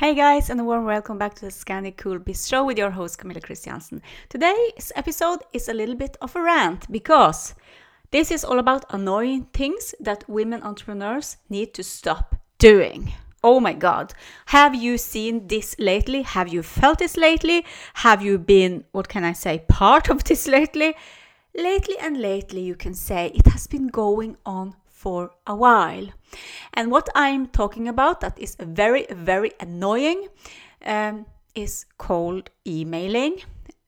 Hey guys, and a warm welcome back to the Scandi Cool Biz Show with your host Camilla Kristiansen. Today's episode is a little bit of a rant because this is all about annoying things that women entrepreneurs need to stop doing. Oh my god, have you seen this lately? Have you felt this lately? Have you been, what can I say, part of this lately? Lately and lately, you can say it has been going on for a while. And what I'm talking about that is very, very annoying um, is cold emailing,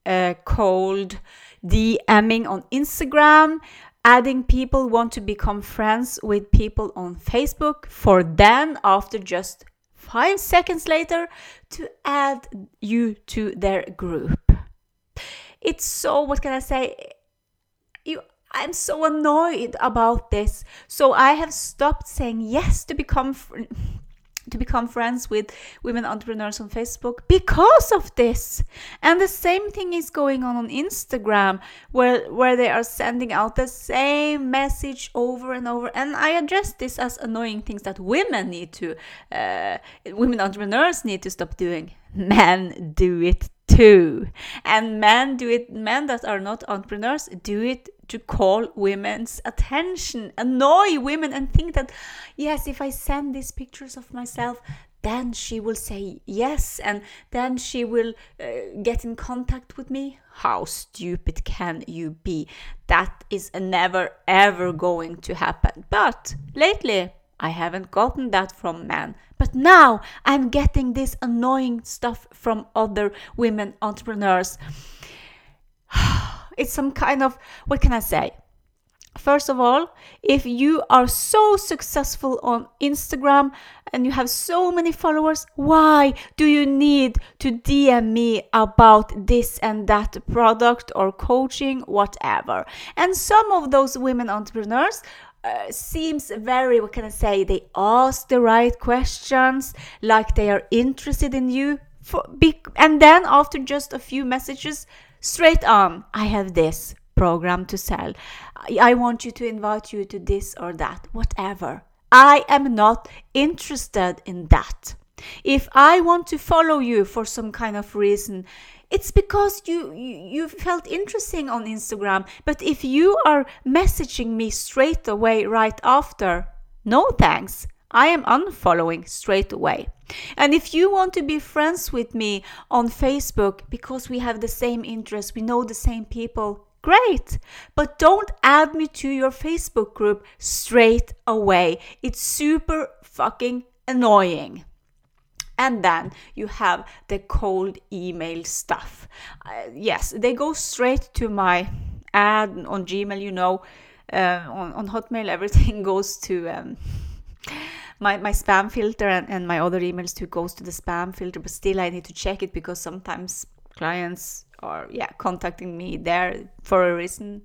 uh, cold DMing on Instagram, adding people want to become friends with people on Facebook for then after just five seconds later to add you to their group. It's so, what can I say? You I'm so annoyed about this. So I have stopped saying yes to become fr- to become friends with women entrepreneurs on Facebook because of this. And the same thing is going on on Instagram where where they are sending out the same message over and over. And I address this as annoying things that women need to uh, women entrepreneurs need to stop doing. Men do it too. And men do it men that are not entrepreneurs do it to call women's attention, annoy women, and think that, yes, if I send these pictures of myself, then she will say yes and then she will uh, get in contact with me. How stupid can you be? That is never ever going to happen. But lately, I haven't gotten that from men. But now I'm getting this annoying stuff from other women entrepreneurs it's some kind of what can I say? First of all, if you are so successful on Instagram and you have so many followers, why do you need to DM me about this and that product or coaching, whatever? And some of those women entrepreneurs uh, seems very what can i say they ask the right questions like they are interested in you for, and then after just a few messages straight on i have this program to sell. I want you to invite you to this or that whatever. I am not interested in that. If i want to follow you for some kind of reason it's because you, you you felt interesting on instagram but if you are messaging me straight away right after no thanks I am unfollowing straight away. And if you want to be friends with me on Facebook because we have the same interests, we know the same people, great. But don't add me to your Facebook group straight away. It's super fucking annoying. And then you have the cold email stuff. Uh, yes, they go straight to my ad on Gmail, you know. Uh, on, on Hotmail, everything goes to. Um, my, my spam filter and, and my other emails too goes to the spam filter but still i need to check it because sometimes clients are yeah contacting me there for a reason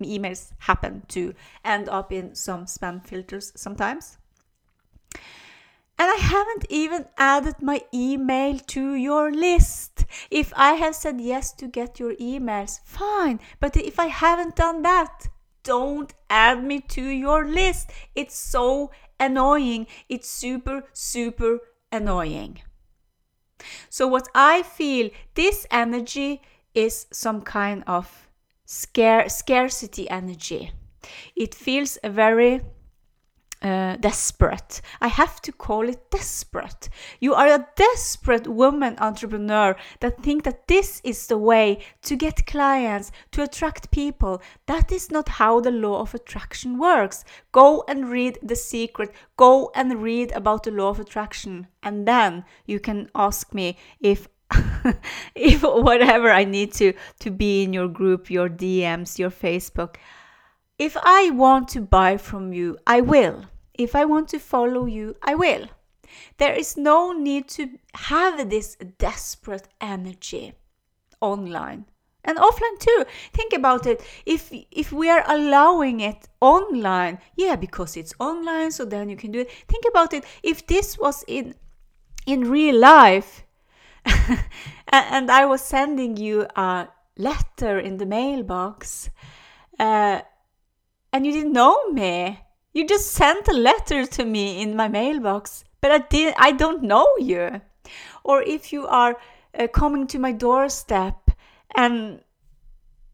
emails happen to end up in some spam filters sometimes and I haven't even added my email to your list. If I have said yes to get your emails, fine. But if I haven't done that, don't add me to your list. It's so annoying. It's super, super annoying. So, what I feel this energy is some kind of scare, scarcity energy. It feels very uh, desperate. I have to call it desperate. You are a desperate woman entrepreneur that think that this is the way to get clients, to attract people. That is not how the law of attraction works. Go and read The Secret. Go and read about the law of attraction. And then you can ask me if if whatever I need to to be in your group, your DMs, your Facebook. If I want to buy from you, I will. If I want to follow you, I will. There is no need to have this desperate energy online and offline too. Think about it. If if we are allowing it online, yeah, because it's online, so then you can do it. Think about it. If this was in in real life, and I was sending you a letter in the mailbox, uh, and you didn't know me, you just sent a letter to me in my mailbox, but I did I don't know you. or if you are uh, coming to my doorstep and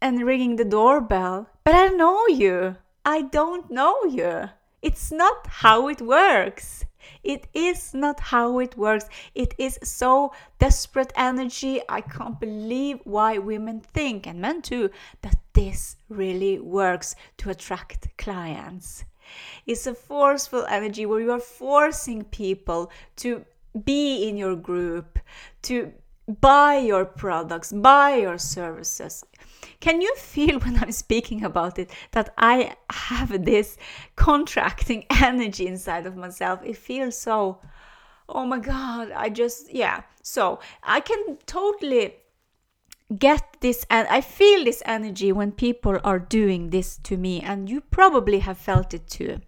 and ringing the doorbell, but I know you. I don't know you. It's not how it works. It is not how it works. It is so desperate energy. I can't believe why women think, and men too, that this really works to attract clients. It's a forceful energy where you are forcing people to be in your group, to buy your products, buy your services. Can you feel when I'm speaking about it that I have this contracting energy inside of myself? It feels so, oh my God, I just, yeah. So I can totally get this and I feel this energy when people are doing this to me, and you probably have felt it too.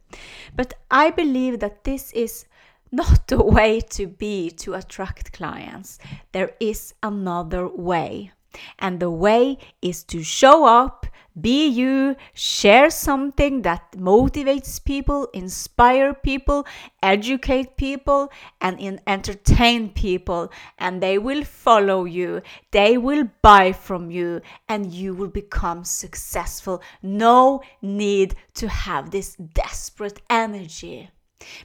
But I believe that this is not the way to be to attract clients. There is another way. And the way is to show up, be you, share something that motivates people, inspire people, educate people, and in entertain people. And they will follow you, they will buy from you, and you will become successful. No need to have this desperate energy.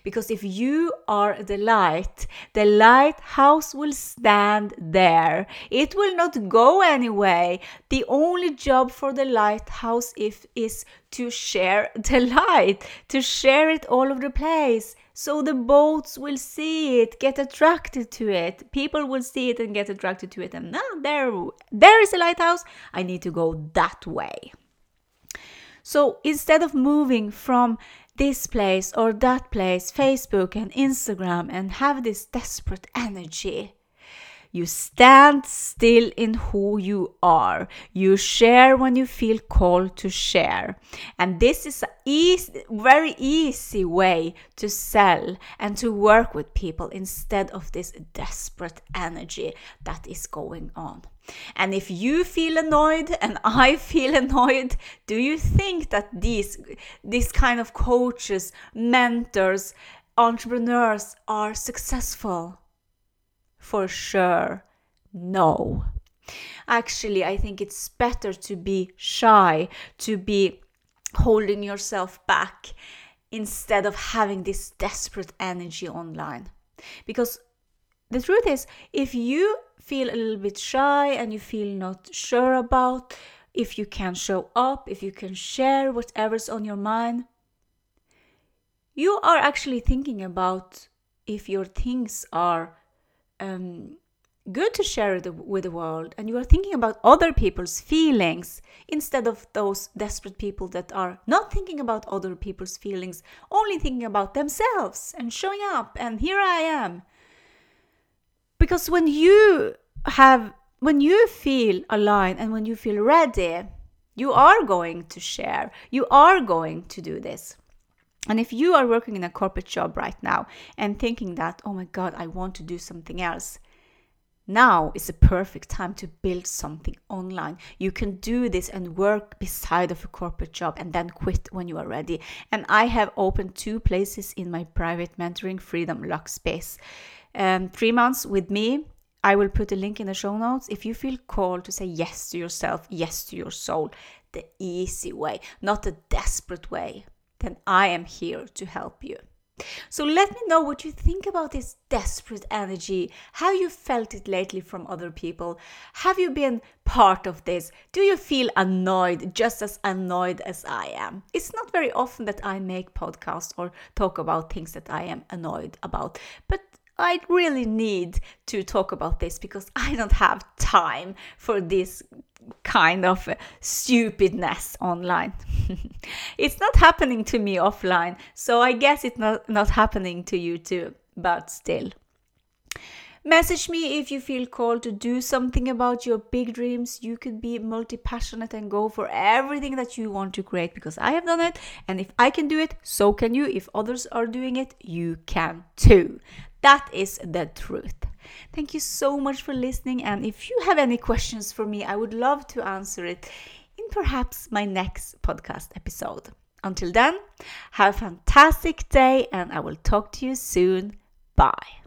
Because if you are the light, the lighthouse will stand there. It will not go anyway. The only job for the lighthouse if, is to share the light, to share it all over the place. So the boats will see it, get attracted to it. People will see it and get attracted to it. And now ah, there, there is a lighthouse. I need to go that way. So instead of moving from this place or that place, Facebook and Instagram, and have this desperate energy. You stand still in who you are. You share when you feel called to share. And this is a easy, very easy way to sell and to work with people instead of this desperate energy that is going on. And if you feel annoyed and I feel annoyed, do you think that these this kind of coaches, mentors, entrepreneurs are successful? For sure, no. Actually, I think it's better to be shy, to be holding yourself back instead of having this desperate energy online. Because the truth is, if you feel a little bit shy and you feel not sure about if you can show up, if you can share whatever's on your mind, you are actually thinking about if your things are um, good to share it with the world and you are thinking about other people's feelings instead of those desperate people that are not thinking about other people's feelings only thinking about themselves and showing up and here i am. Because when you have when you feel aligned and when you feel ready you are going to share. You are going to do this and if you are working in a corporate job right now and thinking that, oh my God, I want to do something else, now is a perfect time to build something online. You can do this and work beside of a corporate job and then quit when you are ready. And I have opened two places in my private mentoring Freedom Luxe Biz. Um, three months with me. I will put a link in the show notes. If you feel called to say yes to yourself, yes to your soul, the easy way, not the desperate way then I am here to help you. So let me know what you think about this desperate energy. How you felt it lately from other people? Have you been part of this? Do you feel annoyed, just as annoyed as I am? It's not very often that I make podcasts or talk about things that I am annoyed about, but I really need to talk about this because I don't have time for this kind of stupidness online. it's not happening to me offline, so I guess it's not, not happening to you too, but still. Message me if you feel called to do something about your big dreams. You could be multi passionate and go for everything that you want to create because I have done it. And if I can do it, so can you. If others are doing it, you can too. That is the truth. Thank you so much for listening. And if you have any questions for me, I would love to answer it in perhaps my next podcast episode. Until then, have a fantastic day and I will talk to you soon. Bye.